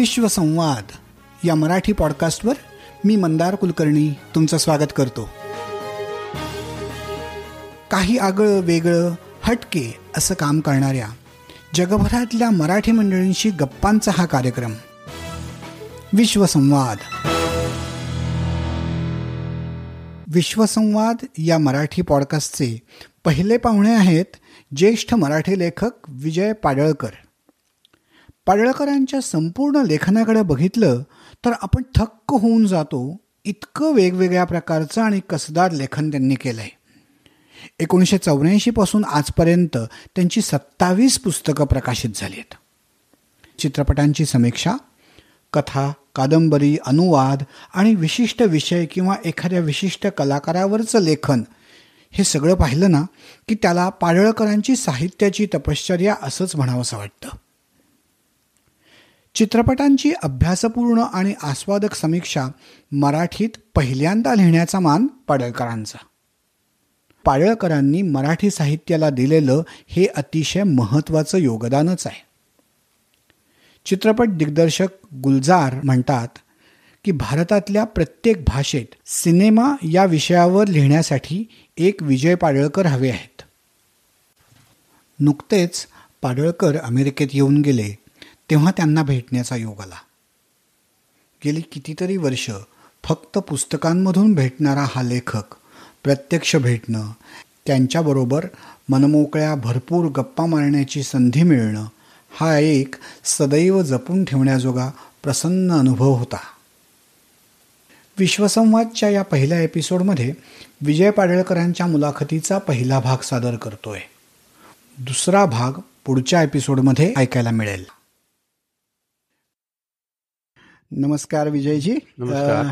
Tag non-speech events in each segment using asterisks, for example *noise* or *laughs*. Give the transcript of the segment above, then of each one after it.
विश्वसंवाद या मराठी पॉडकास्टवर मी मंदार कुलकर्णी तुमचं स्वागत करतो. काही आगळं वेगळं हटके असं काम करणाऱ्या जगभरातल्या मराठी मंडळींशी गप्पांचा हा कार्यक्रम. विश्वसंवाद विश्वसंवाद या मराठी पॉडकास्टचे पहिले पाहुणे आहेत ज्येष्ठ मराठी लेखक विजय पाडळकर. पाडळकरांच्या संपूर्ण लेखनाकडे बघितलं तर आपण थक्क होऊन जातो इतकं वेगवेगळ्या प्रकारचं आणि कसदार लेखन त्यांनी केलं आहे एकोणीसशे चौऱ्याऐंशीपासून आजपर्यंत त्यांची सत्तावीस पुस्तकं प्रकाशित झाली आहेत चित्रपटांची समीक्षा कथा कादंबरी अनुवाद आणि विशिष्ट विषय किंवा एखाद्या विशिष्ट कलाकारावरचं लेखन हे सगळं पाहिलं ना की त्याला पाडळकरांची साहित्याची तपश्चर्या असंच म्हणावंसं वाटतं. चित्रपटांची अभ्यासपूर्ण आणि आस्वादक समीक्षा मराठीत पहिल्यांदा लिहिण्याचा मान पाडळकरांचा. पाडळकरांनी मराठी साहित्याला दिलेलं हे अतिशय महत्त्वाचं योगदानच आहे. चित्रपट दिग्दर्शक गुलजार म्हणतात की भारतातल्या प्रत्येक भाषेत सिनेमा या विषयावर लिहिण्यासाठी एक विजय पाडळकर हवे आहेत. नुकतेच पाडळकर अमेरिकेत येऊन गेले. तेव्हा त्यांना भेटण्याचा योग आला. गेली कितीतरी वर्ष फक्त पुस्तकांमधून भेटणारा हा लेखक प्रत्यक्ष भेटणं त्यांच्याबरोबर मनमोकळ्या भरपूर गप्पा मारण्याची संधी मिळणं हा एक सदैव जपून ठेवण्याजोगा प्रसन्न अनुभव होता. विश्वसंवादच्या या पहिल्या एपिसोडमध्ये विजय पाडळकरांच्या मुलाखतीचा पहिला भाग सादर करतोय. दुसरा भाग पुढच्या एपिसोडमध्ये ऐकायला मिळेल. नमस्कार विजयजी. नमस्कार.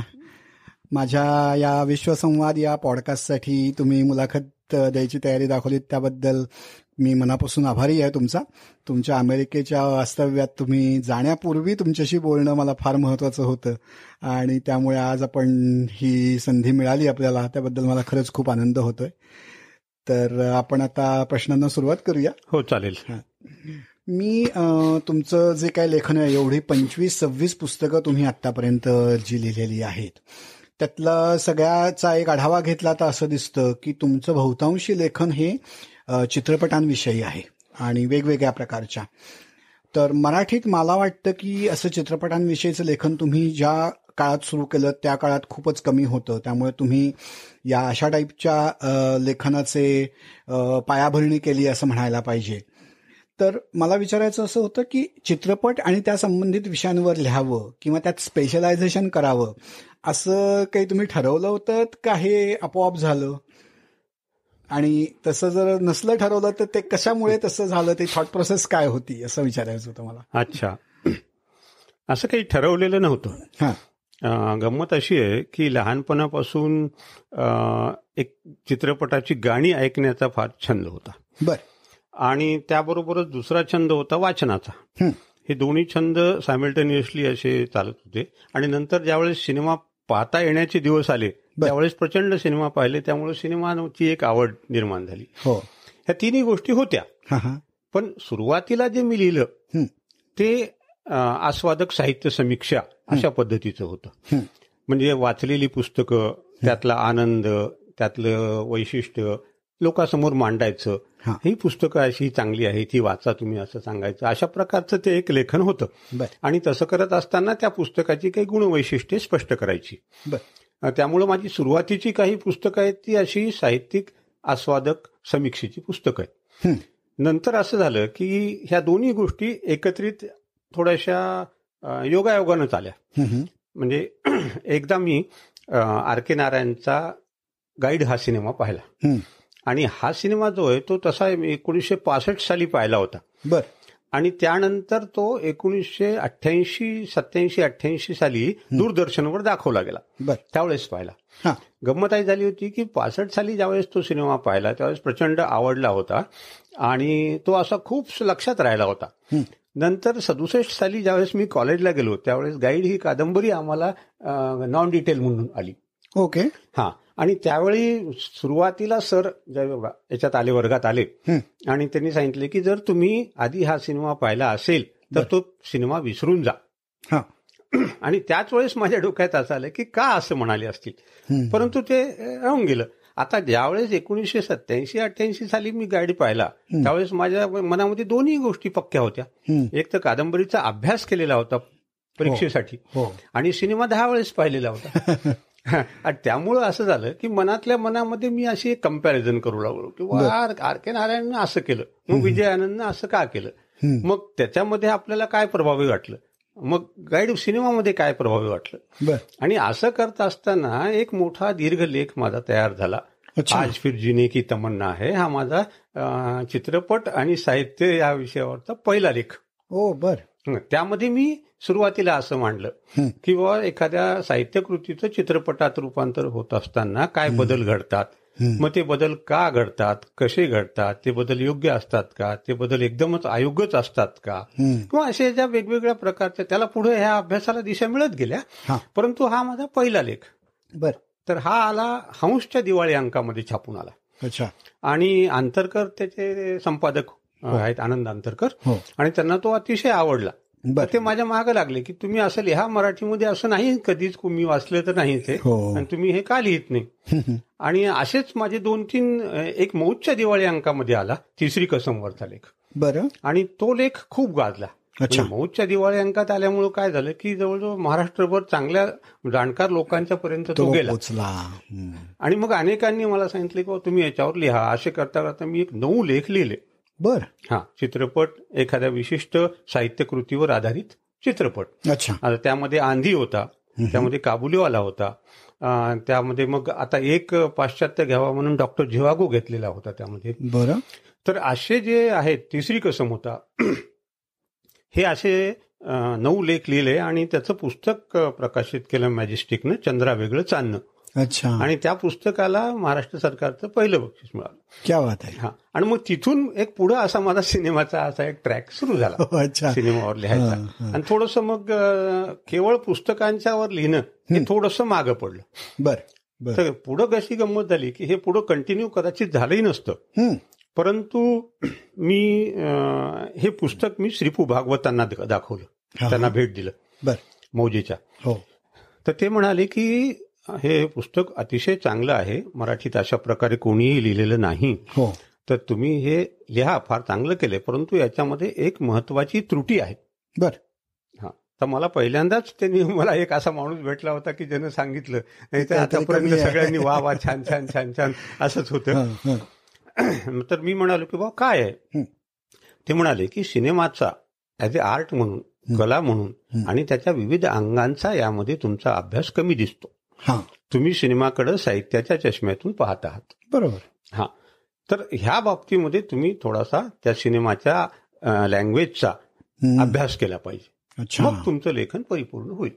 माझ्या या विश्वसंवाद या पॉडकास्टसाठी तुम्ही मुलाखत द्यायची तयारी दाखवली त्याबद्दल मी मनापासून आभारी आहे तुमचा. तुमच्या अमेरिकेच्या वास्तव्यात तुम्ही जाण्यापूर्वी तुमच्याशी बोलणं मला फार महत्त्वाचं होतं आणि त्यामुळे आज आपण ही संधी मिळाली आपल्याला त्याबद्दल मला खरंच खूप आनंद होतोय. तर आपण आता प्रश्नांना सुरुवात करूया. हो चालेल. मी तुमचं जे काय लेखन आहे एवढी पंचवीस सव्वीस पुस्तकं तुम्ही आत्तापर्यंत जी लिहिलेली आहेत त्यातला सगळ्याचा एक आढावा घेतला तर असं दिसतं की तुमचं बहुतांशी लेखन हे चित्रपटांविषयी आहे आणि वेगवेगळ्या प्रकारच्या. तर मराठीत मला वाटतं की असं चित्रपटांविषयीचं लेखन तुम्ही ज्या काळात सुरू केलं त्या काळात खूपच कमी होतं. त्यामुळे तुम्ही या अशा टाईपच्या लेखनाचे पायाभरणी केली असं म्हणायला पाहिजे. तर मला विचारायचं असं होतं की चित्रपट आणि त्या संबंधित विषयांवर लिहावं किंवा त्यात स्पेशलायझेशन करावं असं काही तुम्ही ठरवलं होतं का हे आपोआप झालं? आणि तसं जर नसलं ठरवलं तर ते कशामुळे तसं झालं? ते थॉट प्रोसेस काय होती? असं विचारायचं होतं मला. अच्छा. असं काही ठरवलेलं नव्हतं. हां. गंमत अशी आहे की लहानपणापासून एक चित्रपटाची गाणी ऐकण्याचा फार छंद होता. बर. आणि त्याबरोबरच दुसरा छंद होता वाचनाचा. हं. दोन्ही छंद सायमल्टेनियसली असे चालत होते. आणि नंतर ज्यावेळेस सिनेमा पाहता येण्याचे दिवस आले त्यावेळेस प्रचंड सिनेमा पाहिले त्यामुळे सिनेमाची एक आवड निर्माण झाली. हो. ह्या तिन्ही गोष्टी होत्या. पण सुरुवातीला जे मी लिहिलं. ते आस्वादक साहित्य समीक्षा अशा पद्धतीचं होतं. म्हणजे वाचलेली पुस्तकं त्यातला आनंद त्यातलं वैशिष्ट्य लोकांसमोर मांडायचं हां. ही पुस्तकं अशी चांगली आहे ती वाचा तुम्ही असं सांगायचं अशा प्रकारचं ते एक लेखन होतं आणि तसं करत असताना त्या पुस्तकाची काही गुणवैशिष्ट्ये स्पष्ट करायची बर त्यामुळं माझी सुरुवातीची काही पुस्तकं आहेत ती अशी साहित्यिक आस्वादक समीक्षेची पुस्तकं आहेत. नंतर असं झालं की ह्या दोन्ही गोष्टी एकत्रित थोड्याशा योगायोगानं आल्या. म्हणजे *clears throat* एकदा मी आर के नारायणचा गाईड हा सिनेमा पाहिला. आणि हा सिनेमा जो आहे तो तसा एकोणीसशे पासष्ट साली पाहिला होता. बर. आणि त्यानंतर तो एकोणीसशे अठ्ठ्याऐंशी सत्याऐंशी अठ्ठ्याऐंशी साली दूरदर्शनवर दाखवला गेला. बर. त्यावेळेस पाहिला. हां. गंमत आई झाली होती की पासष्ट साली ज्यावेळेस तो सिनेमा पाहिला त्यावेळेस प्रचंड आवडला होता आणि तो असा खूप लक्षात राहिला होता. नंतर सदुसष्ट साली ज्यावेळेस मी कॉलेजला गेलो त्यावेळेस गाईड ही कादंबरी आम्हाला नॉन डिटेल म्हणून आली. ओके. हा. आणि त्यावेळी सुरुवातीला सर ज्या याच्यात आले वर्गात आले. हं. आणि त्यांनी सांगितले की जर तुम्ही आधी हा सिनेमा पाहिला असेल तर तो सिनेमा विसरून जा. हा. *clears throat* आणि त्याच वेळेस माझ्या डोक्यात असं आलं की का असं म्हणाले असतील. परंतु ते राहून गेलं. आता ज्यावेळेस एकोणीसशे सत्याऐंशी अठ्ठ्याऐंशी साली मी गाडी पाहिला त्यावेळेस माझ्या मनामध्ये दोन्ही गोष्टी पक्क्या होत्या. एक तर कादंबरीचा अभ्यास केलेला होता परीक्षेसाठी हो. आणि सिनेमा दहा वेळेस पाहिलेला होता. *laughs* *laughs* आणि त्यामुळं असं झालं की मनातल्या मनामध्ये मी अशी एक कंपॅरिझन करू लागलो की वा आर के नारायणनं असं केलं. मग विजय आनंदनं असं का केलं. मग त्याच्यामध्ये आपल्याला काय प्रभावी वाटलं? मग गाईड सिनेमामध्ये काय प्रभावी वाटलं? आणि असं करत असताना एक मोठा दीर्घ लेख माझा तयार झाला. आज फिर जीने की तमन्ना आहे. हा माझा चित्रपट आणि साहित्य या विषयावरचा पहिला लेख. ओ बर. हं, त्यामध्ये मी सुरुवातीला असं मांडलं. की बाबा एखाद्या साहित्य कृतीचं चित्रपटात रूपांतर होत असताना काय बदल घडतात. मग ते बदल का घडतात? कसे घडतात? ते बदल योग्य असतात का? ते बदल एकदमच अयोग्यच असतात का. किंवा असे ज्या वेगवेगळ्या प्रकारच्या त्याला पुढे ह्या अभ्यासाला दिशा मिळत गेल्या. परंतु हा माझा पहिला लेख. बर. तर हा आला हंसच्या दिवाळी अंकामध्ये छापून आला. अच्छा. आणि आंतरकर त्याचे संपादक आहेत आनंद आंतरकर. हो. आणि त्यांना तो अतिशय आवडला. ते माझ्या मागे लागले की तुम्ही असं लिहा मराठीमध्ये असं नाही कधीच मी वाचलं तर नाही ते. हो. आणि तुम्ही हे का लिहित नाही. *laughs* आणि असेच माझे दोन तीन एक मौजच्या दिवाळी अंकामध्ये आला तिसरी कसमवरचा लेख. बरं. आणि तो लेख खूप गाजला. अच्छा. म्हणजे मौजच्या दिवाळी अंकात आल्यामुळे काय झालं की जवळजवळ महाराष्ट्रभर चांगल्या जाणकार लोकांच्या पर्यंत तो गेला. आणि मग अनेकांनी मला सांगितले की "बुवा, तुम्ही याच्यावर लिहा. असे करता करता मी एक नऊ लेख लिहिले. बर. हा. चित्रपट एखाद्या विशिष्ट साहित्य कृतीवर आधारित चित्रपट. अच्छा. आता त्यामध्ये आंधी होता त्यामध्ये काबुलीवाला होता त्यामध्ये मग आता एक पाश्चात्य घ्यावा म्हणून डॉक्टर झिवागो घेतलेला होता त्यामध्ये. बरं. तर असे जे आहेत तिसरी कसम होता. *clears throat* हे असे नऊ लेख लिहिले आणि त्याचं पुस्तक प्रकाशित केलं मॅजेस्टिकनं चंद्रा वेगळं चांदणं अच्छा. आणि त्या पुस्तकाला महाराष्ट्र सरकारचं पहिलं बक्षीस मिळालं. क्या बात आहे. हा. आणि मग तिथून एक पुढं असा माझा सिनेमाचा असा एक ट्रॅक सुरू झाला. हो, अच्छा. सिनेमावर लिहायचा. आणि थोडस मग केवळ पुस्तकांच्यावर लिहिणं हे थोडंसं मागं पडलं. बर बर. तर पुढं कशी गंमत झाली की हे पुढं कंटिन्यू कदाचित झालंही नसतं. परंतु मी हे पुस्तक मी श्रीपू भागवतांना दाखवलं. त्यांना भेट दिलं. बर. मौजेच्या. हो. तर ते म्हणाले की हे पुस्तक अतिशय चांगलं आहे. मराठीत अशा प्रकारे कोणीही लिहिलेलं नाही. हो. तर तुम्ही हे लिहा फार चांगलं केलंय. परंतु याच्यामध्ये एक महत्वाची त्रुटी आहे. बर. हा. तर मला पहिल्यांदाच त्यांनी *laughs* मला एक असा माणूस भेटला होता की ज्यानं सांगितलं नाही तर आतापर्यंत. सगळ्यांनी वा वा छान छान छान छान असंच होतं. *clears throat* तर मी म्हणालो की बा काय आहे. ते म्हणाले की सिनेमाचा ऍज ए आर्ट म्हणून कला म्हणून आणि त्याच्या विविध अंगांचा यामध्ये तुमचा अभ्यास कमी दिसतो. हा. तुम्ही सिनेमाकडे साहित्याच्या चष्म्यातून पाहत आहात. बरोबर. हा. तर ह्या बाबतीमध्ये तुम्ही थोडासा त्या सिनेमाच्या लँग्वेजचा. अभ्यास केला पाहिजे. अच्छा. मग तुमचं लेखन परिपूर्ण होईल.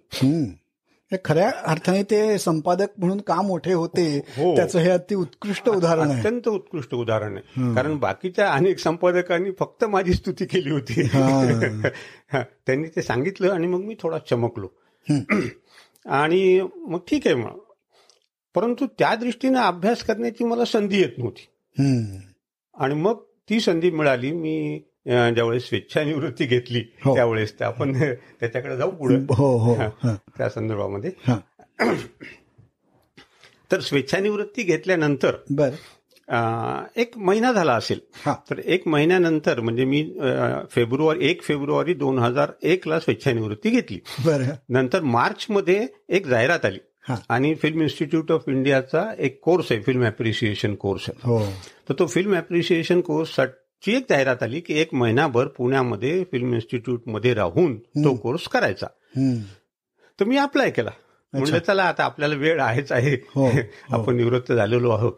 हे खऱ्या अर्थाने ते संपादक म्हणून का मोठे होते हो. त्याचं हे अति उत्कृष्ट उदाहरण आहे. अत्यंत उत्कृष्ट उदाहरण आहे. कारण बाकीच्या अनेक संपादकांनी फक्त माझी स्तुती केली होती. *laughs* त्यांनी ते सांगितलं आणि मग मी थोडा चमकलो. आणि मग ठीक आहे मग परंतु त्या दृष्टीने अभ्यास करण्याची मला संधी येत नव्हती. आणि मग ती संधी मिळाली मी ज्यावेळेस स्वेच्छानिवृत्ती घेतली हो. त्यावेळेस ते आपण *laughs* त्याच्याकडे जाऊ पुढे हो हो. त्या संदर्भामध्ये. तर स्वेच्छानिवृत्ती घेतल्यानंतर एक महिना झाला असेल. हा. तर एक महिन्यानंतर म्हणजे मी फेब्रुवारी एक फेब्रुवारी दोन हजार एक ला स्वेच्छानिवृत्ती घेतली. नंतर मार्च मध्ये एक जाहिरात आली. आणि फिल्म इन्स्टिट्यूट ऑफ इंडियाचा एक कोर्स आहे फिल्म अप्रिशिएशन कोर्स. आहे हो. तर तो फिल्म अप्रिशिएशन कोर्स ची एक जाहिरात आली की एक महिनाभर पुण्यामध्ये फिल्म इन्स्टिट्यूटमध्ये राहून तो कोर्स करायचा. तर मी अप्लाय केला. म्हणलं चला आता आपल्याला वेळ आहेच आहे. हो, *laughs* आपण निवृत्त झालेलो आहोत.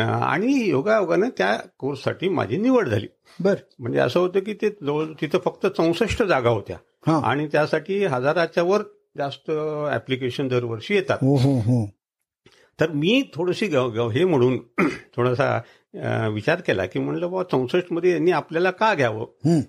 आणि योगायोगानं त्या कोर्ससाठी माझी निवड झाली. बर. म्हणजे असं होतं की ते तिथं फक्त चौसष्ट जागा होत्या. हा. आणि त्यासाठी हजाराच्या वर जास्त ऍप्लिकेशन दरवर्षी येतात. हो हो हो. तर मी थोडीशी हे म्हणून *clears throat* थोडासा विचार केला की म्हणलं बाबा चौसष्टमध्ये यांनी आपल्याला का घ्यावं.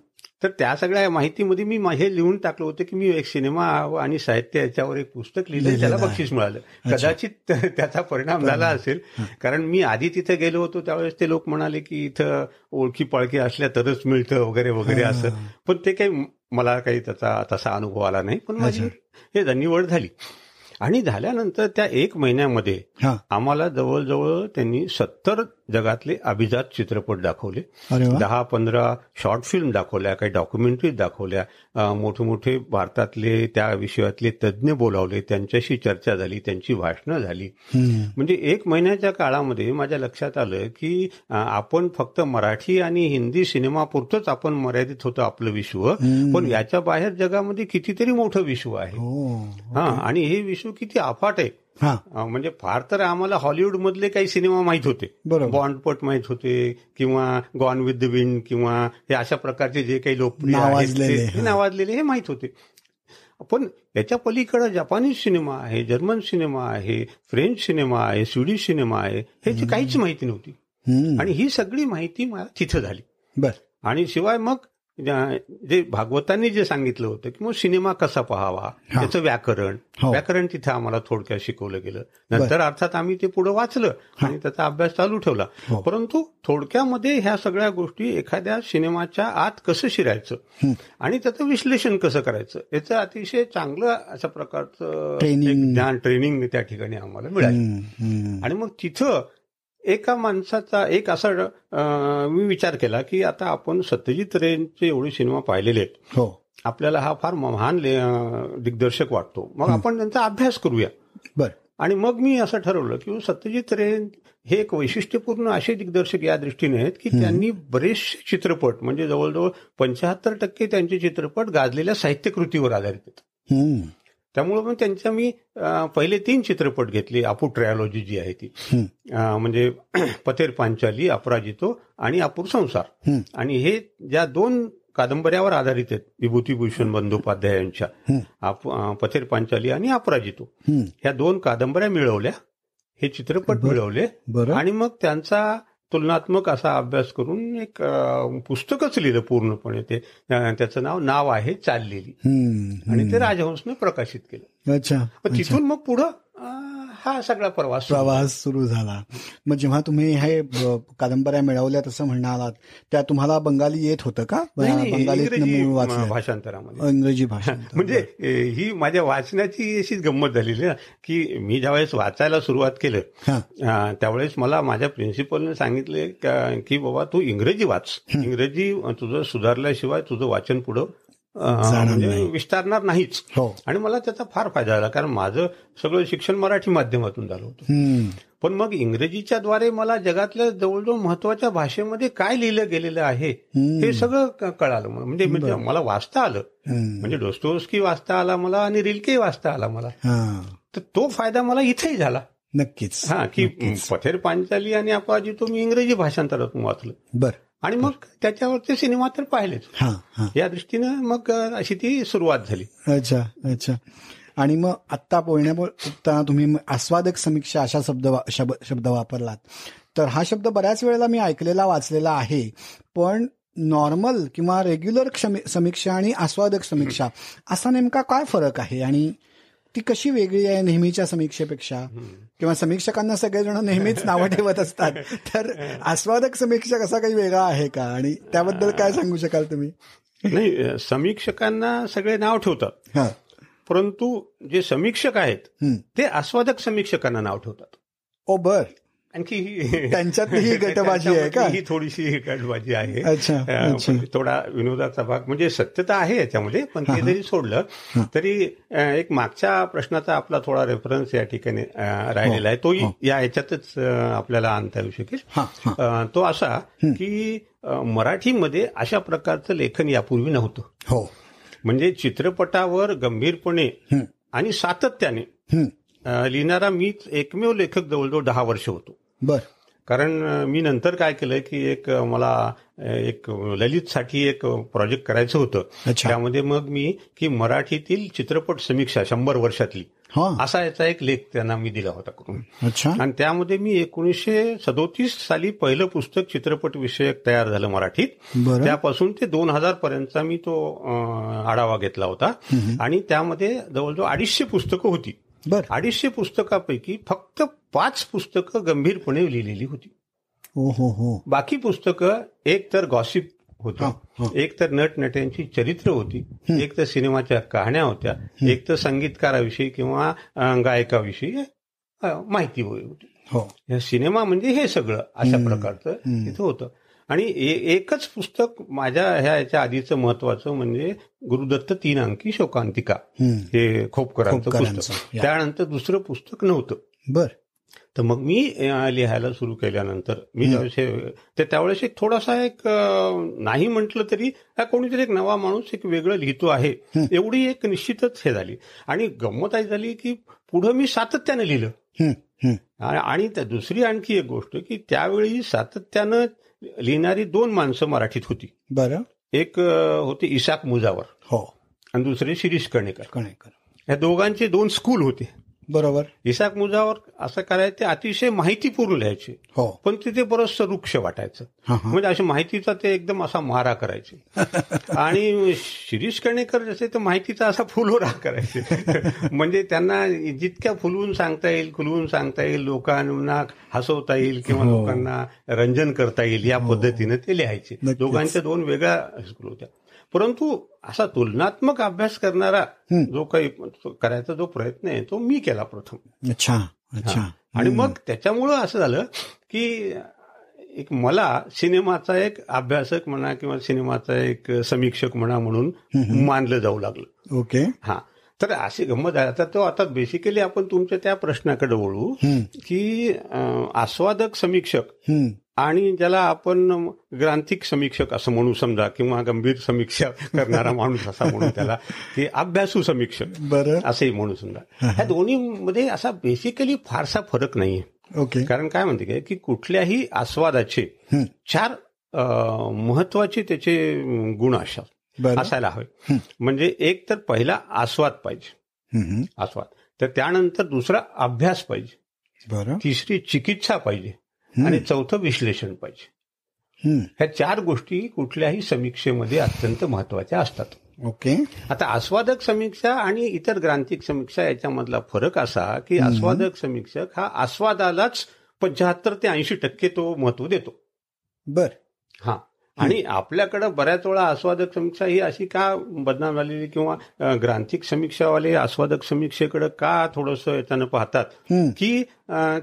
तर त्या सगळ्या माहितीमध्ये मी हे लिहून टाकलं होतं की मी एक सिनेमा आणि साहित्य याच्यावर एक पुस्तक लिहिलं त्याला. बक्षीस मिळालं. कदाचित त्याचा परिणाम झाला असेल. कारण मी आधी तिथे गेलो होतो त्यावेळेस ते लोक म्हणाले की इथं ओळखी पाळखी असल्या तरच मिळतं वगैरे वगैरे असं. पण ते काही मला काही त्याचा तसा अनुभव आला नाही. पण माझी हे निवड झाली. आणि झाल्यानंतर त्या एक महिन्यामध्ये आम्हाला जवळजवळ त्यांनी सत्तर जगातले अभिजात चित्रपट दाखवले. दहा पंधरा शॉर्ट फिल्म दाखवल्या काही डॉक्युमेंटरीज दाखवल्या. मोठे मोठे भारतातले त्या विषयातले तज्ज्ञ बोलावले त्यांच्याशी चर्चा झाली त्यांची भाषणं झाली. म्हणजे एक महिन्याच्या काळामध्ये माझ्या लक्षात आलं की आपण फक्त मराठी आणि हिंदी सिनेमापुरतंच आपण मर्यादित होतं आपलं विश्व पण याच्या बाहेर जगामध्ये कितीतरी मोठं विश्व आहे. हो हा आणि हे विश्व किती अफाट आहे. म्हणजे फार तर आम्हाला हॉलिवूड मधले काही सिनेमा माहीत होते. बॉन्डपट माहीत होते किंवा गॉन विथ द विंड किंवा हे अशा प्रकारचे जे काही लोकप्रिय नावाजलेले, हा. हे माहीत होते. पण याच्या पलीकडे जपानीज सिनेमा आहे जर्मन सिनेमा आहे फ्रेंच सिनेमा आहे स्विडिश सिनेमा आहे ह्याची काहीच माहिती नव्हती. आणि ही सगळी माहिती मला तिथं झाली. बर. आणि शिवाय मग जे भागवतांनी जे सांगितलं होतं की मग सिनेमा कसा पहावा त्याचं व्याकरण. हो. व्याकरण तिथे आम्हाला थोडक्यात शिकवलं गेलं. नंतर अर्थात आम्ही ते पुढे वाचलं आणि त्याचा अभ्यास चालू ठेवला. हो. परंतु थोडक्यामध्ये ह्या सगळ्या गोष्टी एखाद्या सिनेमाच्या आत कसं शिरायचं? आणि त्याचं विश्लेषण कसं करायचं? याचं अतिशय चांगलं अशा प्रकारचं ज्ञान ट्रेनिंग त्या ठिकाणी आम्हाला मिळालं. आणि मग तिथं एका माणसाचा एक असा मी विचार केला की आता आपण सत्यजित रेंचे एवढे सिनेमा पाहिलेले आहेत. हो. आपल्याला हा फार महान दिग्दर्शक वाटतो. मग आपण त्यांचा अभ्यास करूया. बर. आणि मग मी असं ठरवलं की सत्यजित रे हे एक वैशिष्ट्यपूर्ण असे दिग्दर्शक या दृष्टीने आहेत की त्यांनी बरेचसे चित्रपट म्हणजे जवळजवळ पंच्याहत्तर टक्के त्यांचे चित्रपट गाजलेल्या साहित्यकृतीवर आधारित आहेत. त्यामुळे मग त्यांच्या मी पहिले तीन चित्रपट घेतले. आपू ट्रायोलॉजी जी आहे ती. म्हणजे *clears throat* पथेर पांचाली अपराजितो आणि अपूर संसार. आणि हे ज्या दोन कादंबऱ्यावर आधारित आहेत विभूतीभूषण बंदोपाध्याय यांच्या पथेर पांचाली आणि अपराजितो. ह्या दोन कादंबऱ्या मिळवल्या हे चित्रपट मिळवले आणि मग त्यांचा तुलनात्मक असा अभ्यास करून एक पुस्तकच लिहिलं पूर्णपणे. ते त्याचं नाव नाव आहे चाललेली. आणि ते राजहंसनं प्रकाशित केलं. अच्छा तिथून मग पुढं हा सगळा प्रवास प्रवास सुरू झाला. मग जेव्हा तुम्ही हे कादंबऱ्या मिळवल्या तसं म्हणालात त्या तुम्हाला बंगाली येत होतं का? वाचलं भाषांतरामध्ये. इंग्रजी *laughs* भाषा म्हणजे ही माझ्या वाचण्याची अशीच गंमत झालेली ना की मी ज्यावेळेस वाचायला सुरुवात केलं त्यावेळेस मला माझ्या प्रिन्सिपलने सांगितले का- बाबा तू इंग्रजी वाच. इंग्रजी तुझं सुधारल्याशिवाय तुझं वाचन पुढं म्हणजे. विस्तारणार नाहीच. हो. आणि मला त्याचा फार फायदा झाला कारण माझं सगळं शिक्षण मराठी माध्यमातून झालं होतं. पण मग इंग्रजीच्या द्वारे मला जगातल्या जवळजवळ महत्त्वाच्या भाषेमध्ये काय लिहिलं गेलेलं आहे. हे सगळं कळालं. म्हणजे म्हणजे मला वाचता आलं. म्हणजे डोस्टोवस्की वाचता आला मला आणि रिल्के वाचता आला मला. तर तो फायदा मला इथेही झाला. नक्कीच. हा की पथेर पांचाली आणि अपाजी तो मी इंग्रजी भाषांतरातून वाचलं. बर. आणि मग त्याच्यावरचे सिनेमा तर पाहिलेच. हा हा. या दृष्टीनं मग अशी ती सुरुवात झाली. अच्छा अच्छा. आणि मग आत्ता बोलण्यापुरता तुम्ही म- आस्वादक समीक्षा अशा शब्द शब्द वापरलात. तर हा शब्द बऱ्याच वेळेला मी ऐकलेला वाचलेला आहे. पण नॉर्मल किंवा रेग्युलर समीक्षा आणि आस्वादक समीक्षा असा नेमका काय फरक आहे? आणि ती कशी वेगळी आहे नेहमीच्या समीक्षेपेक्षा? किंवा समीक्षकांना सगळेजण नेहमीच नावं ठेवत असतात. तर आस्वादक समीक्षा कसा काही वेगळा आहे का? आणि त्याबद्दल काय सांगू शकाल तुम्ही? नाही समीक्षकांना सगळे नाव ठेवतात. हा. परंतु जे समीक्षक आहेत. ते आस्वादक समीक्षकांना नाव ठेवतात. ओ बर. आणखी ही त्यांच्यातली ही *laughs* गटबाजी आहे का? ही थोडीशी गटबाजी आहे. थोडा विनोदाचा भाग म्हणजे सत्यता आहे याच्यामध्ये पण ते जरी सोडलं तरी एक मागच्या प्रश्नाचा आपला थोडा रेफरन्स या ठिकाणी राहिलेला आहे. तोही या याच्यातच आपल्याला आणता येऊ शकेल. हा हा. तो असा की मराठीमध्ये अशा प्रकारचं लेखन यापूर्वी नव्हतं. हो. म्हणजे चित्रपटावर गंभीरपणे हं. आणि सातत्याने हं. लिहिणारा मीच एकमेव लेखक जवळजवळ दहा वर्ष होतो. बर. कारण मी नंतर काय केलं की एक मला एक ललितसाठी एक प्रोजेक्ट करायचं होतं. त्यामध्ये मग मी की मराठीतील चित्रपट समीक्षा शंभर वर्षातली. हा. असा याचा एक लेख त्यांना मी दिला होता करून अच्छा. आणि त्यामध्ये मी एकोणीसशे सदोतीस साली पहिलं पुस्तक चित्रपट विषयक तयार झालं मराठीत. त्यापासून ते दोन हजार पर्यंतचा मी तो आढावा घेतला होता. आणि त्यामध्ये जवळजवळ अडीचशे पुस्तकं होती. अडीचशे पुस्तकापैकी फक्त पाच पुस्तकं गंभीरपणे लिहिलेली होती. हो हो हो. बाकी पुस्तकं एक तर गॉसिप होतं. एक तर नट नट्यांची चरित्र होती एक तर सिनेमाच्या कहाण्या होत्या एक तर संगीतकाराविषयी किंवा गायकाविषयी माहिती होती. हो. सिनेमा म्हणजे हे सगळं अशा प्रकारचं. तिथं होतं. आणि एकच पुस्तक माझ्या ह्या याच्या आधीचं महत्वाचं म्हणजे गुरुदत्त तीन अंकी शोकांतिका. हे. खोपकरांचं पुस्तक. त्यानंतर दुसरं पुस्तक नव्हतं. बर. तर मग मी लिहायला सुरू केल्यानंतर मी तर त्यावेळेस एक थोडासा एक नाही म्हटलं तरी कोणीतरी एक नवा माणूस एक वेगळं लिहितो आहे. एवढी एक निश्चितच हे झाली. आणि गंमत आई झाली की पुढं मी सातत्यानं लिहिलं. आणि दुसरी आणखी एक गोष्ट की त्यावेळी सातत्यानं लिहिणारी दोन माणसं मराठीत होती. बरं. एक होते इसाक मुजावर हो. आणि दुसरे शिरीष कणेकर. कणेकर. या दोघांचे दोन स्कूल होते. बरोबर. इसाक मुजावर असं करायचे ते अतिशय माहितीपूर्ण लिहायचे. हो. पण तिथे बरंचसं वृक्ष वाटायचं. हा हा. म्हणजे अशा माहितीचा ते एकदम असा मारा करायचे. *laughs* आणि शिरीष कणेकर जसे तर माहितीचा असा फुलोरा करायचे. *laughs* म्हणजे त्यांना जितक्या फुलवून सांगता येईल खुलवून सांगता येईल लोकांना हसवता येईल किंवा हो. लोकांना रंजन करता येईल या पद्धतीने ते लिहायचे. दोघांच्या दोन वेगळ्या होत्या. परंतु असा तुलनात्मक अभ्यास करणारा जो काही करायचा जो प्रयत्न आहे तो मी केला प्रथम. अच्छा अच्छा. आणि मग त्याच्यामुळं असं झालं की एक मला सिनेमाचा एक अभ्यासक म्हणा किंवा सिनेमाचा एक समीक्षक म्हणा म्हणून मानलं जाऊ लागलं. ओके. हा. तर अशी गंमत आहे आता तो आता बेसिकली आपण तुमच्या त्या प्रश्नाकडे वळू. की आस्वादक समीक्षक. आणि ज्याला आपण ग्रांथिक समीक्षक असं म्हणू समजा किंवा गंभीर समीक्षा करणारा माणूस असा म्हणू त्याला की अभ्यासू समीक्षक बरं. असंही म्हणू समजा. ह्या दोन्ही मध्ये असा बेसिकली फारसा फरक नाहीये. ओके. कारण काय म्हणते काय की कुठल्याही आस्वादाचे. चार महत्त्वाचे त्याचे गुण असतात असायला हवे. म्हणजे एक तर पहिला आस्वाद पाहिजे. आस्वाद. तर त्यानंतर दुसरा अभ्यास पाहिजे. तिसरी चिकित्सा पाहिजे. आणि चौथं विश्लेषण पाहिजे. ह्या चार गोष्टी कुठल्याही समीक्षेमध्ये अत्यंत महत्त्वाच्या असतात. ओके. आता आस्वादक समीक्षा आणि इतर ग्रांथिक समीक्षा याच्यामधला फरक असा की आस्वादक समीक्षक हा आस्वादालाच पंच्याहत्तर ते ऐंशी टक्के तो महत्त्व देतो. बर. हा. आणि आपल्याकडे बऱ्याच वेळा आस्वादक समीक्षा ही अशी का बदनाम झालेली किंवा ग्रांथिक समीक्षावाले आस्वादक समीक्षेकडे का थोडस याच्यानं पाहतात. की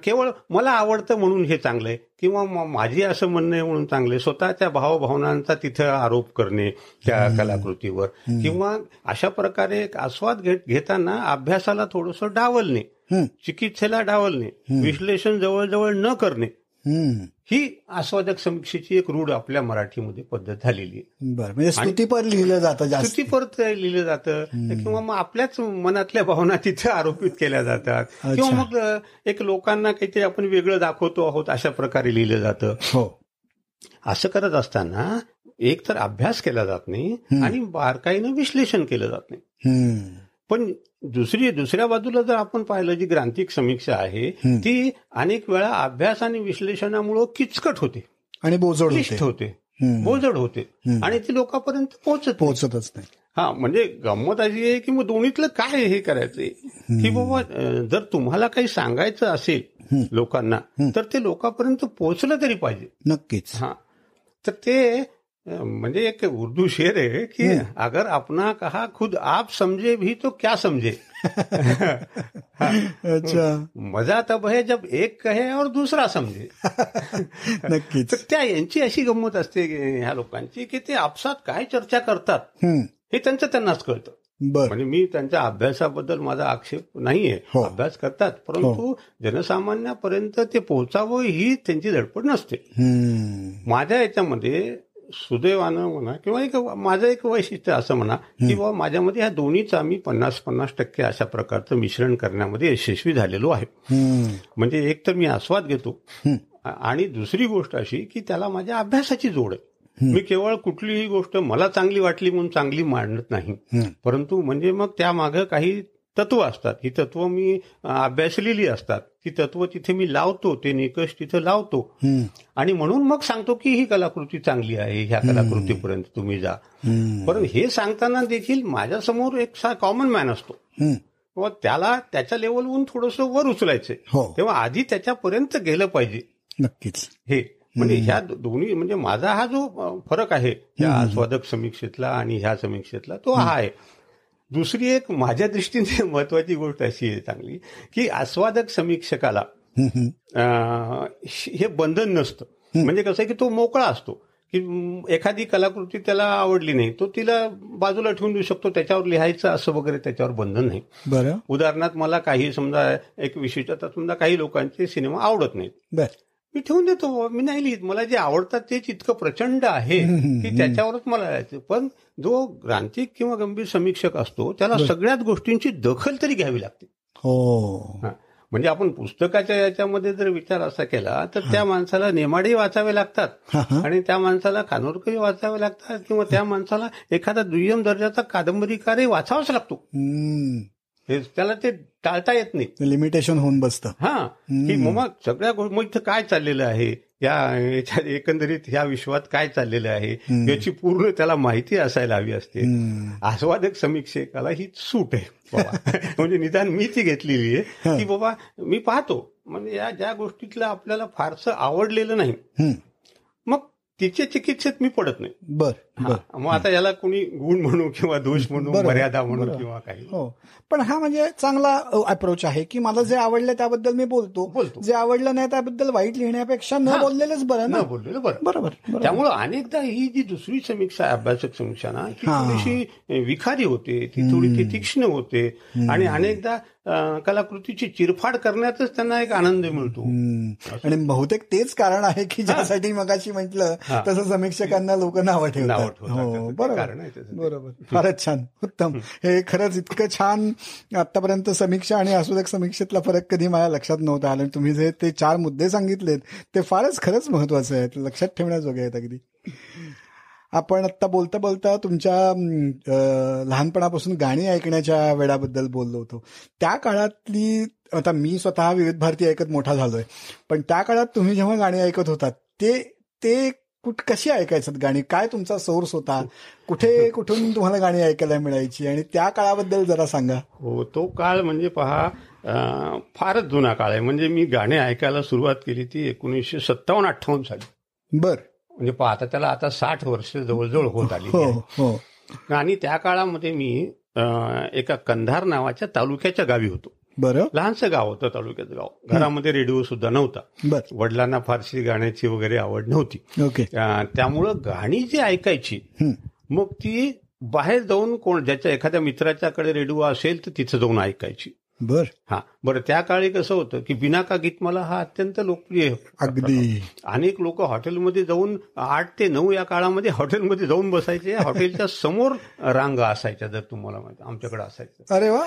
केवळ मला आवडतं म्हणून हे चांगलं आहे किंवा माझी असं म्हणणं आहे म्हणून चांगलं स्वतःच्या भावभावनांचा तिथं आरोप करणे त्या कलाकृतीवर किंवा अशा प्रकारे एक आस्वाद घेत घेताना अभ्यासाला थोडंसं डावलणे. चिकित्सेला डावलणे विश्लेषण जवळजवळ न करणे. ही आस्वादक समीक्षेची एक रूढ आपल्या मराठीमध्ये पद्धत झालेली आहे. बरं म्हणजे स्तुतीपर लिहिलं जातं जास्त. स्तुतीपरत लिहिलं जातं. किंवा मग आपल्याच मनातल्या भावना तिथे आरोपित केल्या जातात. किंवा मग एक लोकांना काहीतरी आपण वेगळं दाखवतो आहोत अशा प्रकारे लिहिलं जातं. हो. असं करत असताना एक तर अभ्यास केला जात नाही आणि बारकाईनं विश्लेषण केलं जात नाही. पण दुसरी दुसऱ्या बाजूला जर आपण पाहिलं जी ग्रांथिक समीक्षा आहे ती अनेक वेळा अभ्यास आणि विश्लेषणामुळं किचकट होते. आणि बोजड होते. बोजड होते. आणि ती लोकांपर्यंत पोहोचत. पोहोचतच नाही. हा म्हणजे गंमत अशी आहे की मग दोन्हीतलं काय हे करायचंय? की बाबा जर तुम्हाला काही सांगायचं असेल लोकांना तर ते लोकांपर्यंत पोहोचलं तरी पाहिजे. नक्कीच. हा. तर ते म्हणजे एक उर्दू शेर है कि अगर अपना कहा खुद आप समझे भी तो क्या समझे? *laughs* अच्छा। मजा तब है जब एक कहे और दूसरा समजे *laughs* नक्कीच। तर त्या यांची अशी गंमत असते ह्या लोकांची की ते आपसात काय चर्चा करतात. हे त्यांचं त्यांनाच कळतं. म्हणजे मी त्यांच्या अभ्यासाबद्दल माझा आक्षेप नाहीये. हो. अभ्यास करतात परंतु जनसामान्यापर्यंत ते पोहोचावं ही त्यांची धडपड नसते. माझ्या याच्यामध्ये सुदैवानं म्हणा किंवा एक माझं एक वैशिष्ट्य असं म्हणा की बाबा माझ्यामध्ये ह्या दोन्हीचा मी पन्नास पन्नास टक्के अशा प्रकारचं मिश्रण करण्यामध्ये यशस्वी झालेलो आहे. म्हणजे एक तर मी आस्वाद घेतो. आणि दुसरी गोष्ट अशी की त्याला माझ्या अभ्यासाची जोड आहे. मी केवळ कुठलीही गोष्ट मला चांगली वाटली म्हणून चांगली मांडत नाही. परंतु म्हणजे मग त्यामागं काही तत्व असतात. ही तत्व मी अभ्यासलेली असतात. ती तत्व तिथे मी लावतो ते निकष तिथे लावतो. आणि म्हणून मग सांगतो की ही कलाकृती चांगली आहे ह्या कलाकृतीपर्यंत तुम्ही जा. पण हे सांगताना देखील माझ्यासमोर एक सा कॉमन मॅन असतो. किंवा त्याला त्याच्या लेवलवरून थोडंसं वर उचलायचंय. हो. तेव्हा आधी त्याच्यापर्यंत गेलं पाहिजे. नक्कीच. हे म्हणजे ह्या दोन्ही म्हणजे माझा हा जो फरक आहे या आस्वादक समीक्षेतला आणि ह्या समीक्षेतला तो हा आहे. दुसरी एक माझ्या दृष्टीने *laughs* महत्वाची गोष्ट अशी आहे चांगली की आस्वादक समीक्षकाला हे बंधन नसतं. म्हणजे कसं आहे की तो मोकळा असतो की एखादी कलाकृती त्याला आवडली नाही तो तिला बाजूला ठेवून देऊ शकतो त्याच्यावर लिहायचं असं वगैरे त्याच्यावर बंधन नाही. बरं. उदाहरणार्थ मला काही समजा एक विशिष्ट समजा काही लोकांचे सिनेमा आवडत नाहीत. मी ठेवून देतो. मी नाही लिहित. मला जे आवडतात तेच इतकं प्रचंड आहे की त्याच्यावरच मला लिहायचं. पण जो ग्रांतिक किंवा गंभीर समीक्षक असतो त्याला सगळ्याच गोष्टींची दखल तरी घ्यावी लागते. हो. म्हणजे आपण पुस्तकाच्या याच्यामध्ये जर विचार असा केला तर त्या माणसाला नेमाडे वाचावे लागतात. आणि त्या माणसाला कानोरकरी वाचावे लागतात किंवा त्या माणसाला एखादा दुय्यम दर्जाचा कादंबरीकारही वाचावाच लागतो. हे त्याला ते टाळता येत नाही. लिमिटेशन होऊन बसतं. हा. की मग सगळ्या गोष्टी मग इथं काय चाललेलं आहे? या एकंदरीत ह्या विश्वात काय चाललेलं आहे? याची पूर्ण त्याला माहिती असायला हवी असते. आस्वादक समीक्षकाला ही सूट आहे बाबा. *laughs* म्हणजे निदान मी ती घेतलेली आहे. की बाबा मी पाहतो. म्हणजे या ज्या गोष्टीतलं आपल्याला फारसं आवडलेलं नाही. तिच्या चिकित्सेत मी पडत नाही बर हा. मग आता याला कोणी गुण म्हणू किंवा दोष म्हणू. मर्यादा म्हणू. किंवा काही हो पण हा म्हणजे चांगला अप्रोच आहे की मला जे आवडलं त्याबद्दल मी बोलतो बोलतो. जे आवडलं नाही त्याबद्दल वाईट लिहिण्यापेक्षा न बोललेलंच बरं ना बोललेलं बरं बरोबर. त्यामुळं अनेकदा ही जी दुसरी समीक्षा अभ्यासक समीक्षा ना ती हा. थोडीशी विखारी होते ती थोडी ती तीक्ष्ण होते आणि अनेकदा कलाकृतीची चिरफाड करण्यातच त्यांना एक आनंद मिळतो. आणि बहुतेक तेच कारण आहे की ज्यासाठी मगाशी म्हटलं. तसं समीक्षकांना लोक नावं नावं ठेवतात. ठेवतात. हो ते. बरोबर. फारच छान. उत्तम. हे खरंच इतकं छान आतापर्यंत समीक्षा आणि आस्वादक समीक्षेतला फरक कधी माझ्या लक्षात नव्हता आला. आणि तुम्ही जे ते चार मुद्दे सांगितलेत ते फारच खरंच महत्त्वाचे आहेत. लक्षात ठेवण्याजोगे आहेत अगदी. आपण आत्ता बोलता बोलता तुमच्या लहानपणापासून गाणी ऐकण्याच्या वेळाबद्दल बोललो होतो. त्या काळातली आता मी स्वतः विविध भारती ऐकत मोठा झालोय. पण त्या काळात तुम्ही जेव्हा गाणी ऐकत होतात ते ते कुठ कशी ऐकायचं गाणी? काय तुमचा सोर्स होता? कुठे कुठून तुम्हाला गाणी ऐकायला मिळायची? आणि त्या काळाबद्दल जरा सांगा. हो तो काळ म्हणजे पहा फारच जुना काळ आहे. म्हणजे मी गाणे ऐकायला सुरुवात केली ती एकोणीसशे सत्तावन्न अठ्ठावन्न साली. बर. म्हणजे पहा आता त्याला आता साठ वर्ष जवळजवळ होत आली हो हो. आणि त्या काळामध्ये मी एका कंधार नावाच्या तालुक्याच्या गावी होतो. बरं. लहानसं गाव होतं तालुक्याचं गाव. घरामध्ये रेडिओ सुद्धा नव्हता. बर. वडिलांना फारशी गाण्याची वगैरे आवड नव्हती. ओके. त्यामुळं गाणी जी ऐकायची. मग ती बाहेर जाऊन कोण ज्याच्या एखाद्या मित्राच्याकडे रेडिओ असेल तर तिथं जाऊन ऐकायची. बर. हा. बरं त्या काळी कसं होतं की बिना का गीतमाला हा अत्यंत लोकप्रिय अगदी. अनेक लोक हॉटेलमध्ये जाऊन आठ ते नऊ या काळामध्ये हॉटेलमध्ये जाऊन बसायचे. हॉटेलच्या समोर रांगा असायच्या जर तुम्हाला माहिती आमच्याकडे असायचं. अरे वा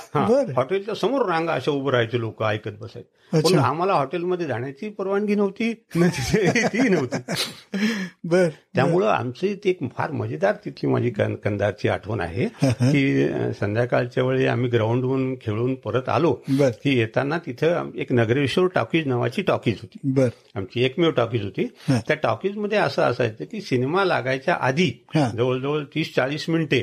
हॉटेलच्या समोर रांगा अशा उभं राहायचे लोक ऐकत बसायचे. पण. आम्हाला हॉटेलमध्ये जाण्याची परवानगी नव्हती तिथे- ती नव्हती. *laughs* बर. त्यामुळं आमची ती एक फार मजेदार तिथली माझी कंदारची आठवण आहे *laughs* की संध्याकाळच्या वेळी आम्ही ग्राउंडहून खेळून परत आलो की येताना तिथं एक नगरेश्वर टॉकीज नावाची टॉकीज होती. बर. आमची एकमेव टॉकीज होती. त्या टॉकीजमध्ये असं असायचं की सिनेमा लागायच्या आधी. जवळजवळ तीस चाळीस मिनिटे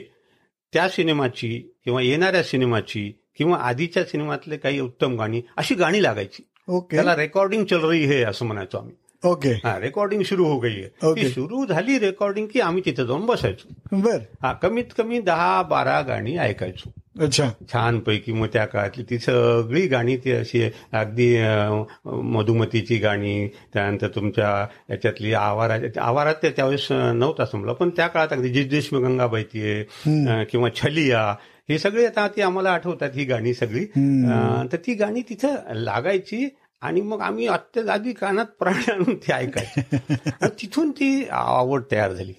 त्या सिनेमाची किंवा येणाऱ्या सिनेमाची किंवा आधीच्या सिनेमातले काही उत्तम गाणी अशी गाणी लागायची. ओके. त्याला रेकॉर्डिंग चल रही है असं म्हणायचो आम्ही. ओके. हा रेकॉर्डिंग सुरू हो गई आहे सुरू झाली रेकॉर्डिंग की आम्ही तिथे जाऊन बसायचो. बर. हा कमीत कमी दहा बारा गाणी ऐकायचो. अच्छा. छानपैकी मग त्या काळातली ती सगळी गाणी ती अशी अगदी मधुमतीची गाणी त्यानंतर तुमच्या याच्यातली आवारा आवारात ते त्यावेळेस नव्हता समजा पण त्या काळात अगदी जिजदेश में गंगाबाई ती आहे अं, किंवा छलिया हे सगळे आता ती आम्हाला आठवतात ही गाणी सगळी. तर ती गाणी तिथं लागायची आणि मग आम्ही अत्यंत आधी कानात प्राणी आणून ती ऐकायची. *laughs* आणि तिथून ती आवड तयार झाली.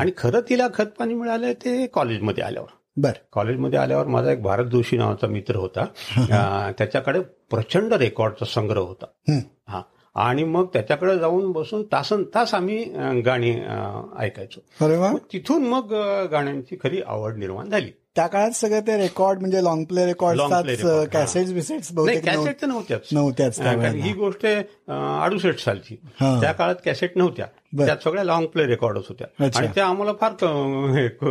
आणि खरं तिला खतपाणी मिळालं ते कॉलेजमध्ये आल्यावर. बर कॉलेजमध्ये आल्यावर माझा एक भारत जोशी नावाचा मित्र होता *laughs* त्याच्याकडे प्रचंड रेकॉर्डचा संग्रह होता. हा आणि मग त्याच्याकडे जाऊन बसून तासन तास आम्ही गाणी ऐकायचो तिथून मग गाण्यांची खरी आवड निर्माण झाली त्या काळात सगळे ते रेकॉर्ड म्हणजे लॉंग प्ले रेकॉर्ड. कॅसेट्स बिसेट्स बहुतेक नव्ह- कॅसेट नव्हत्याच नव्हत्याच. ही गोष्ट अडुसष्ट सालची. त्या काळात कॅसेट नव्हत्या. त्यात सगळ्या लॉंग प्ले रेकॉर्डच होत्या. आणि त्या आम्हाला फार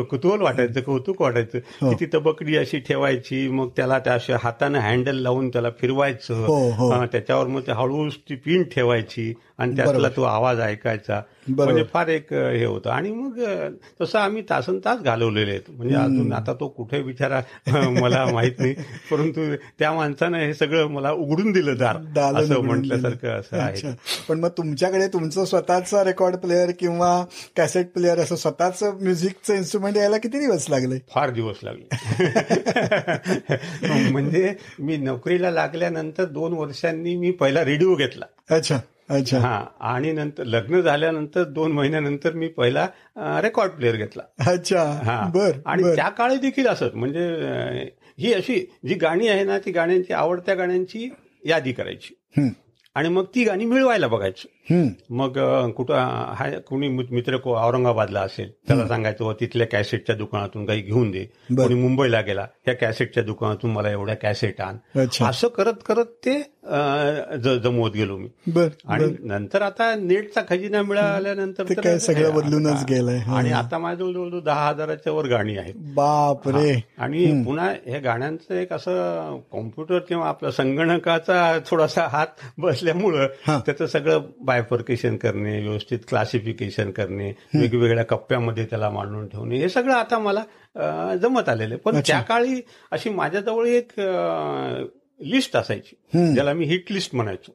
कुतूहल वाटायचं कौतुक वाटायचं हो. की ती तबकडी अशी ठेवायची मग त्याला त्या अशा हाताने हँडल लावून त्याला फिरवायचं हो, हो. त्याच्यावर मग ते हळूच ती पिन ठेवायची आणि त्यातला. तो आवाज ऐकायचा. म्हणजे फार एक हे होतं. आणि मग तसं आम्ही तासन तास घालवलेले आहेत. म्हणजे अजून आता तो कुठे बिचारा अ, मला माहीत नाही. परंतु त्या माणसानं हे सगळं मला उघडून दिलं दार. असं म्हटल्यासारखं असं आहे. पण मग तुमच्याकडे तुमचं स्वतःचा रेकॉर्ड प्लेअर किंवा कॅसेट प्लेअर असं स्वतःच म्युझिकचं इन्स्ट्रुमेंट यायला किती दिवस लागले? फार दिवस लागले. *laughs* म्हणजे मी नोकरीला लागल्यानंतर दोन वर्षांनी मी पहिला रेडिओ घेतला. अच्छा. अच्छा. हा आणि नंतर लग्न झाल्यानंतर दोन महिन्यानंतर मी पहिला रेकॉर्ड प्लेअर घेतला. अच्छा. हा. बर आणि त्या काळी देखील असत म्हणजे ही अशी जी गाणी आहे ना ती गाण्यांची आवडत्या गाण्यांची यादी करायची. आणि मग ती गाणी मिळवायला बघायचं. मग कुठं हा कुणी मित- मित्र को औरंगाबादला असेल त्याला सांगायचं "व तिथल्या कॅसेटच्या दुकानातून काही घेऊन दे. कोणी मुंबईला गेला ह्या कॅसेटच्या दुकानातून मला एवढ्या कॅसेट आण असं करत करत ते जमवत गेलो मी आणि नंतर आता नेटचा खजिना मिळाल्यानंतर सगळं बदलूनच हा. गेलंय. हा. आणि आता माझ्याजवळ जवळजवळ दहा हजाराच्या वर गाणी आहेत बाप रे आणि पुन्हा हे गाण्यांचं एक असं कॉम्प्युटर किंवा आपला संगणकाचा थोडासा हात बसल्यामुळं हा. त्याचं सगळं बायफर्केशन करणे व्यवस्थित क्लासिफिकेशन करणे वेगवेगळ्या कप्प्यामध्ये त्याला मांडून ठेवणे हे सगळं आता मला जमत आलेलं आहे पण. त्या काळी अशी माझ्याजवळ एक लिस्ट असायची. ज्याला मी हिट लिस्ट म्हणायचो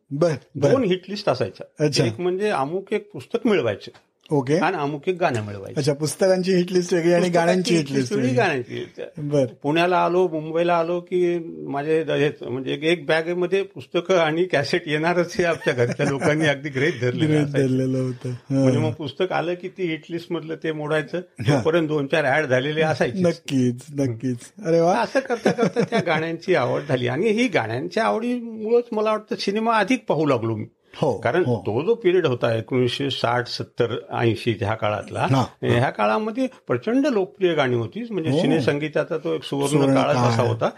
दोन हिट लिस्ट अच्छा. असायच्या एक म्हणजे अमुक एक पुस्तक मिळवायचे ओके. आणि अमुक एक गाणं मिळवायचे. अच्छा पुस्तकांची हिट लिस्ट वेगळी आणि गाण्यांची हिट लिस्ट वेगळी. गाण्यांची. बर. पुण्याला आलो मुंबईला आलो की माझे म्हणजे एक बॅगेमध्ये पुस्तकं आणि कॅसेट येणारच हे आमच्या घरच्या लोकांनी अगदी ग्रेट धरलेलं. धरलेलं होतं. म्हणजे मग पुस्तक आलं की ती हिट लिस्ट मधलं ते मोडायचं. तोपर्यंत दोन चार ऍड झालेले असायचे नक्कीच नक्कीच. अरे वा. असं करता करता त्या गाण्यांची आवड झाली. आणि ही गाण्यांच्या आवडीमुळेच मला वाटतं सिनेमा अधिक पाहू लागलो मी. हो कारण हो. तो जो पिरियड होता एकोणीसशे साठ सत्तर ऐंशी ह्या काळातला. ह्या काळामध्ये प्रचंड लोकप्रिय गाणी होती म्हणजे हो. सिनेसंगीताचा तो एक सुवर्ण काळच काळ. असा होता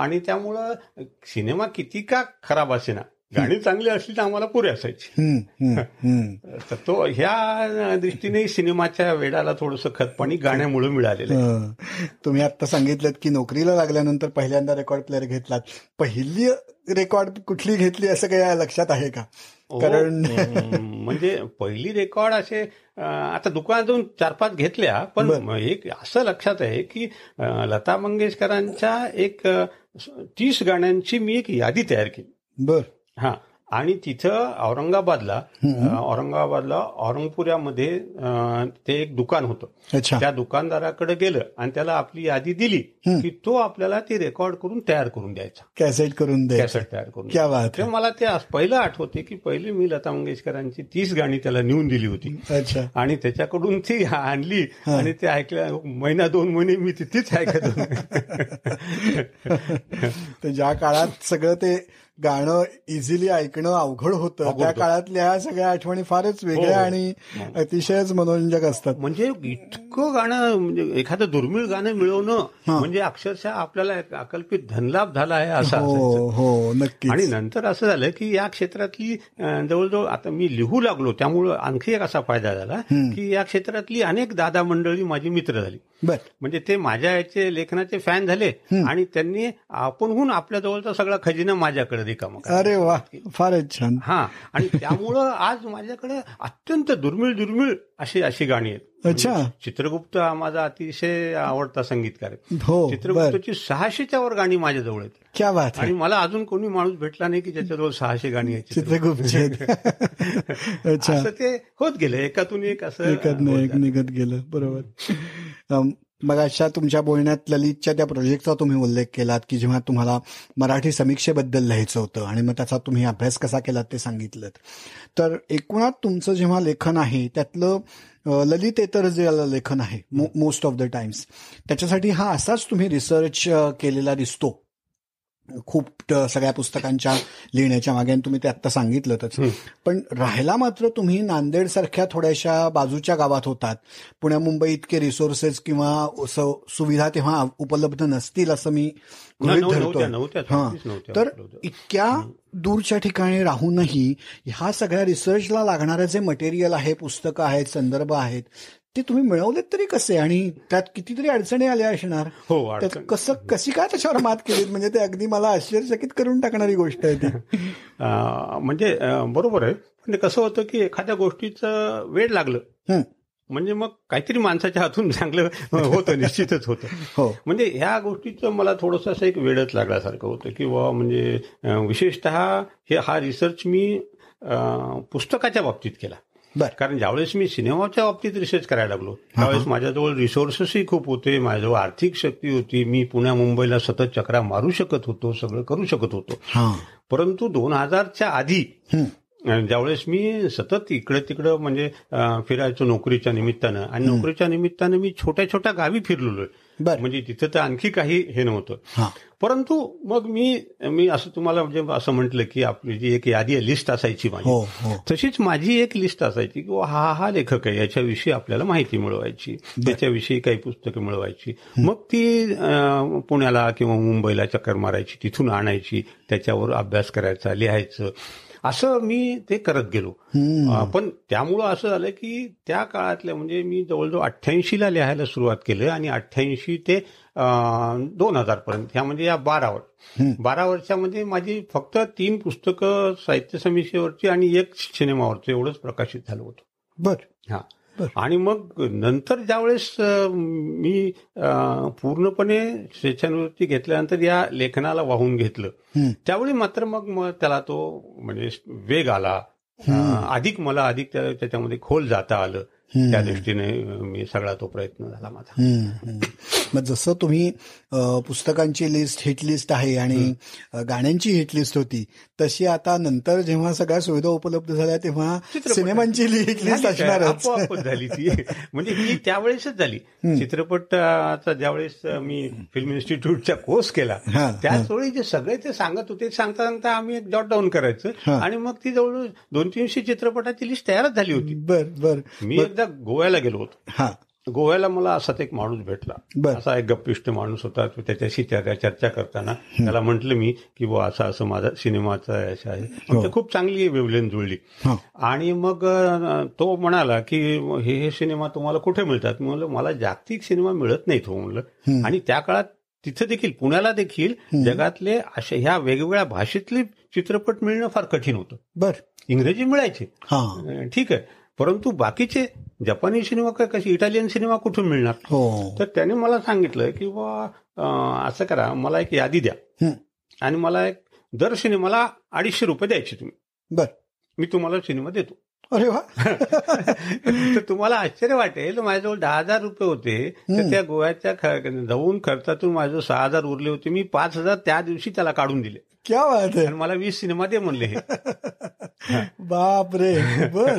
आणि त्यामुळं सिनेमा किती का खराब असेना गाणी चांगली असली तर आम्हाला पुरे असायची. तर तो ह्या दृष्टीने सिनेमाच्या वेडाला थोडंसं खतपाणी गाण्यामुळे मिळालेलं. तुम्ही आता सांगितलं की नोकरीला लागल्यानंतर पहिल्यांदा रेकॉर्ड प्लेअर घेतलात पहिली रेकॉर्ड कुठली घेतली असं काही लक्षात आहे का कारण म्हणजे पहिली रेकॉर्ड असे आता दुकानातून चार पाच घेतल्या पण. एक असं लक्षात आहे की लता मंगेशकरांच्या एक तीस गाण्यांची मी एक यादी तयार केली बर हा. आणि तिथं औरंगाबादला औरंगाबादला औरंगपुऱ्यामध्ये ते एक दुकान होतं. त्या दुकानदाराकडे गेलं आणि त्याला आपली यादी दिली की तो आपल्याला ती रेकॉर्ड करून तयार करून द्यायचा. कॅसेट करून दे कॅसेट तयार करून क्या बात ते मला ते पहिलं आठवते की पहिली मी लता मंगेशकरांची तीस गाणी त्याला नेऊन दिली होती. आणि त्याच्याकडून ती आणली आणि ते ऐकल्या महिना दोन महिने मी तिथेच ऐकत होतो. *laughs* ज्या काळात सगळं ते गाणं इझिली ऐकणं अवघड होतं. त्या. काळातल्या सगळ्या आठवणी फारच वेगळ्या हो. आणि अतिशयच मनोरंजक असतात. म्हणजे इतकं गाणं म्हणजे एखादं दुर्मिळ गाणं मिळवणं म्हणजे अक्षरशः आपल्याला अकल्पित धनलाभ झाला आहे असं हो हो नक्कीच. आणि नंतर असं झालं की या क्षेत्रातली जवळजवळ आता मी लिहू लागलो त्यामुळं आणखी एक असा फायदा झाला की या क्षेत्रातली अनेक दादा मंडळी माझी मित्र झाली. म्हणजे ते माझ्या याचे लेखनाचे फॅन झाले आणि त्यांनी आपणहून आपल्या जवळचा सगळा खजिना माझ्याकडे रिकामा. अरे वा फारच छान. हा आणि त्यामुळं आज माझ्याकडे अत्यंत दुर्मिळ दुर्मिळ अशी अशी गाणी आहेत. अच्छा. चित्रगुप्त हा माझा अतिशय आवडता संगीतकार आहे. हो चित्रगुप्तची सहाशेच्या वर गाणी माझ्याजवळ आहेत. क्या बात आणि मला अजून कोणी माणूस भेटला नाही की ज्याच्याजवळ सहाशे गाणी आहेत चित्रगुप्तचे. *laughs* अच्छा. असं ते होत गेलं. एकातून एक असं. निघत गेलं. बरोबर. मग अशा तुमच्या बोलण्यात ललितच्या त्या प्रोजेक्टचा तुम्ही उल्लेख केलात की जेव्हा तुम्हाला मराठी समीक्षेबद्दल लिहायचं होतं आणि मग त्याचा तुम्ही अभ्यास कसा केलात ते सांगितलं तर एकूणात तुमचं जेव्हा लेखन आहे त्यातलं ललितेतर जे लेखन आहे मोस्ट ऑफ द टाइम्स त्याच्यासाठी हा असाच तुम्ही रिसर्च केलेला दिसतो. खूप सगळ्या पुस्तकांच्या लिहिण्याच्या मागे तुम्ही ते आत्ता सांगितलंच पण राहायला मात्र तुम्ही नांदेड सारख्या थोड्याशा बाजूच्या गावात होतात. पुण्या मुंबई इतके रिसोर्सेस किंवा सुविधा तेव्हा उपलब्ध नसतील असं मी गृहीत हां. तर. इतक्या दूरच्या ठिकाणी राहूनही ह्या सगळ्या रिसर्चला लागणारं जे मटेरियल आहे पुस्तकं आहेत संदर्भ आहेत ते तुम्ही मिळवलेत तरी कसे? आणि त्यात कितीतरी अडचणी आल्या असणार. हो कसं कशी काय त्याच्यावर मात केलीत? म्हणजे ते अगदी मला आश्चर्यचकित करून टाकणारी गोष्ट आहे ती. *laughs* म्हणजे बरोबर आहे. पण ते कसं होतं की एखाद्या गोष्टीचं वेळ लागलं. म्हणजे मग काहीतरी माणसाच्या हातून चांगलं होतं निश्चितच होतं. हो. म्हणजे ह्या गोष्टीचं मला थोडंसं असं एक वेळच लागल्यासारखं होतं की बुवा म्हणजे विशेषतः हे हा रिसर्च मी पुस्तकाच्या बाबतीत केला. कारण ज्यावेळेस मी सिनेमाच्या बाबतीत रिसर्च करायला लागलो त्यावेळेस माझ्याजवळ रिसोर्सेसही खूप होते माझ्याजवळ आर्थिक शक्ती होती मी पुण्या मुंबईला सतत चक्रा मारू शकत होतो सगळं करू शकत होतो. हा. परंतु दोन हजारच्या आधी ज्यावेळेस मी सतत इकडे तिकडं म्हणजे फिरायचो नोकरीच्या निमित्तानं आणि नोकरीच्या निमित्तानं मी छोट्या छोट्या गावी फिरलेलो बर म्हणजे तिथं तर आणखी काही हे नव्हतं. परंतु मग मी मी असं तुम्हाला म्हणजे असं म्हटलं की आपली जी एक यादी लिस्ट असायची माझी. हो हो. तशीच माझी एक लिस्ट असायची की हा हा लेखक आहे याच्याविषयी आपल्याला माहिती मिळवायची त्याच्याविषयी काही पुस्तकं मिळवायची. मग ती पुण्याला किंवा मुंबईला चक्कर मारायची तिथून आणायची त्याच्यावर अभ्यास करायचा लिहायचं. असं मी ते करत गेलो. पण त्यामुळं असं झालं की त्या काळातल्या म्हणजे मी जवळजवळ अठ्ठ्याऐंशीला लिहायला सुरुवात केलं आणि अठ्ठ्याऐंशी ते दोन हजार पर्यंत ह्या म्हणजे या बारा वर्ष. बारा वर्षामध्ये माझी फक्त तीन पुस्तकं साहित्य समीक्षेवरची आणि एक सिनेमावरचं एवढंच प्रकाशित झालं होतं. बर. हा. आणि मग नंतर ज्यावेळेस मी पूर्णपणे स्वेच्छानिवृत्ती घेतल्यानंतर या लेखनाला वाहून घेतलं. त्यावेळी मात्र मग त्याला तो म्हणजे वेग आला अधिक मला अधिक त्या- त्याच्यामध्ये खोल जाता आलं. त्या दृष्टीने मी सगळा तो प्रयत्न झाला माझा. मग जसं तुम्ही पुस्तकांची लिस्ट हिट लिस्ट आहे आणि गाण्यांची हिट लिस्ट होती तशी आता नंतर जेव्हा सगळ्या सुविधा उपलब्ध झाल्या तेव्हा. सिनेमांची हिट लिस्ट आपोआपच झाली ती. *laughs* म्हणजे ही त्यावेळेसच झाली. चित्रपटाचा ज्यावेळेस मी फिल्म इन्स्टिट्यूटचा कोर्स केला त्याच वेळी जे सगळे ते सांगत होते सांगता सांगता आम्ही एक जॉट डाऊन करायचं. आणि मग ती जवळ दोन तीनशे चित्रपटाची लिस्ट तयारच झाली होती. बर बर. मी एकदा गोव्याला गेलो होतो. हा. गोव्याला मला असाच एक माणूस भेटला. असा एक गप्पिष्ट माणूस होता तो त्याच्याशी चर्चा चर्चा करताना त्याला म्हटलं मी की बुवा असं असं माझा सिनेमाचा आहे. ते खूप चांगली वेवलेन जुळली. हा. आणि मग तो म्हणाला की हे हे सिनेमा तुम्हाला कुठे मिळतात? म्हणलं मला जागतिक सिनेमा मिळत नाहीत हो म्हणलं. आणि त्या काळात तिथे देखील पुण्याला देखील जगातले अशा ह्या वेगवेगळ्या भाषेतले चित्रपट मिळणं फार कठीण होतं. बर. इंग्रजी मिळायचे. हा. ठीक आहे. परंतु बाकीचे जपानी सिनेमा काय कशी इटालियन सिनेमा कुठून मिळणार? हो. तर त्याने मला सांगितलं की बा असं करा मला एक यादी द्या. आणि मला एक दर सिनेमाला अडीचशे रुपये द्यायचे तुम्ही. बर. मी तुम्हाला सिनेमा देतो. अरे वा. *laughs* तर तुम्हाला आश्चर्य वाटेल माझ्याजवळ दहा हजार रुपये होते. तर त्या गोव्याच्या जाऊन खर्चातून माझं सहा हजार उरले होते. मी पाच हजार त्या दिवशी त्याला काढून दिले. क्या मला वीस सिनेमा दे म्हणले *laughs* बाप रे *laughs* बर.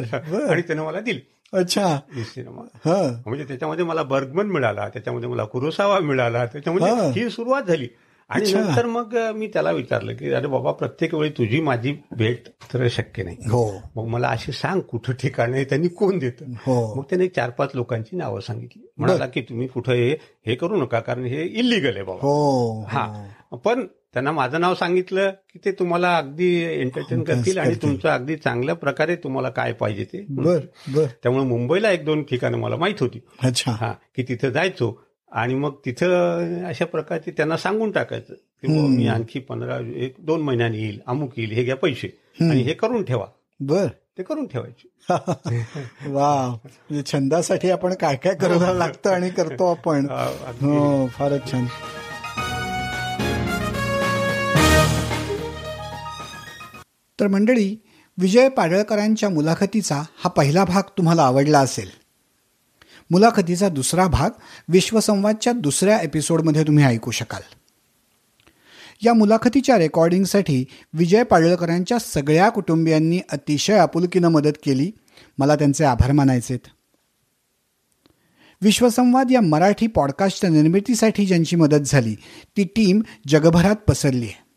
आणि त्याने मला दिले. अच्छा. वीस सिनेमा हा. म्हणजे त्याच्यामध्ये मला बर्गमन मिळाला त्याच्यामध्ये मला कुरोसावा मिळाला हा. त्याच्यामध्ये ही सुरुवात झाली. आणि अच्छा. नंतर मग मी त्याला विचारलं की अरे बाबा प्रत्येक वेळी तुझी माझी भेट तर शक्य नाही. हो. मग मला असे सांग कुठं ठिकाण आहे त्यांनी कोण देतं. हो. मग त्याने चार पाच लोकांची नावं सांगितली. म्हणाला की तुम्ही कुठं हे हे करू नका कारण हे इलिगल आहे बाबा. हो. हा. पण त्यांना माझं नाव सांगितलं की ते तुम्हाला अगदी एंटरटेन करतील आणि. तुमचं अगदी चांगल्या प्रकारे तुम्हाला काय पाहिजे ते. बर बर. त्यामुळे मुंबईला एक दोन ठिकाणं मला माहीत होती. अच्छा. हा की तिथं जायचो. आणि मग तिथं अशा प्रकारचे त्यांना सांगून टाकायचं की मी आणखी पंधरा एक दोन महिन्यांनी येईल अमुक येईल हे घ्या पैसे. आणि हे करून ठेवा. बर. ते करून ठेवायचे. *laughs* वा म्हणजे छंदासाठी आपण काय काय करायला लागतं आणि करतो आपण. हो फारच छान. तर मंडळी विजय पाडळकरांच्या मुलाखतीचा हा पहिला भाग तुम्हाला आवडला असेल. मुलाखतीचा दुसरा भाग विश्वसंवादच्या दुसऱ्या एपिसोडमध्ये तुम्ही ऐकू शकाल. या मुलाखतीच्या रेकॉर्डिंगसाठी विजय पाडळकरांच्या सगळ्या कुटुंबियांनी अतिशय आपुलकीनं मदत केली. मला त्यांचे आभार मानायचेत. विश्वसंवाद या मराठी पॉडकास्टच्या निर्मितीसाठी ज्यांची मदत झाली ती टीम जगभरात पसरली आहे.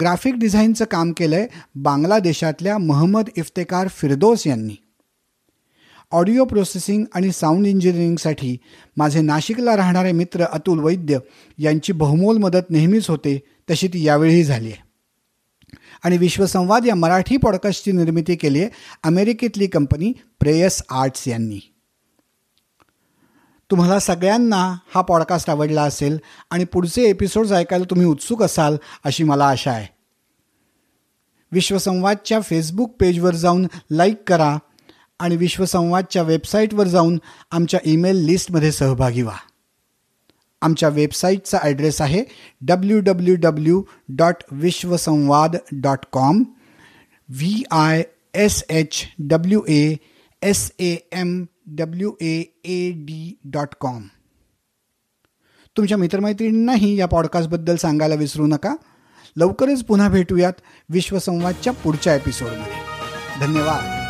ग्राफिक डिझाईनचं काम केलं आहे बांगलादेशातल्या महम्मद इफ्तेकार फिरदोस यांनी. ऑडिओ प्रोसेसिंग आणि साऊंड इंजिनिअरिंगसाठी माझे नाशिकला राहणारे मित्र अतुल वैद्य यांची बहुमोल मदत नेहमीच होते तशी ती यावेळीही झाली आहे. आणि विश्वसंवाद या मराठी पॉडकास्टची निर्मिती केली आहे अमेरिकेतली कंपनी प्रेयस आर्ट्स यांनी. तुम्हाला सगळ्यांना हा पॉडकास्ट आवडला असेल आणि पुढचे एपिसोड्स ऐकायला तुम्ही उत्सुक असाल अशी मला आशा आहे. विश्वसंवादच्या फेसबुक पेजवर जाऊन लाईक करा आणि विश्वसंवादच्या वेबसाईटवर जाऊन आमच्या ईमेल लिस्टमध्ये सहभागी व्हा. आमच्या वेबसाईटचा ॲड्रेस आहे W W W dot Vishwasamvad dot com V I S H W A S A M W A A D dot com तुमच्या मित्रमैत्रिणींनाही या पॉडकास्टबद्दल सांगायला विसरू नका. लवकरच पुन्हा भेटूयात विश्वसंवादच्या पुढच्या एपिसोडमध्ये धन्यवाद.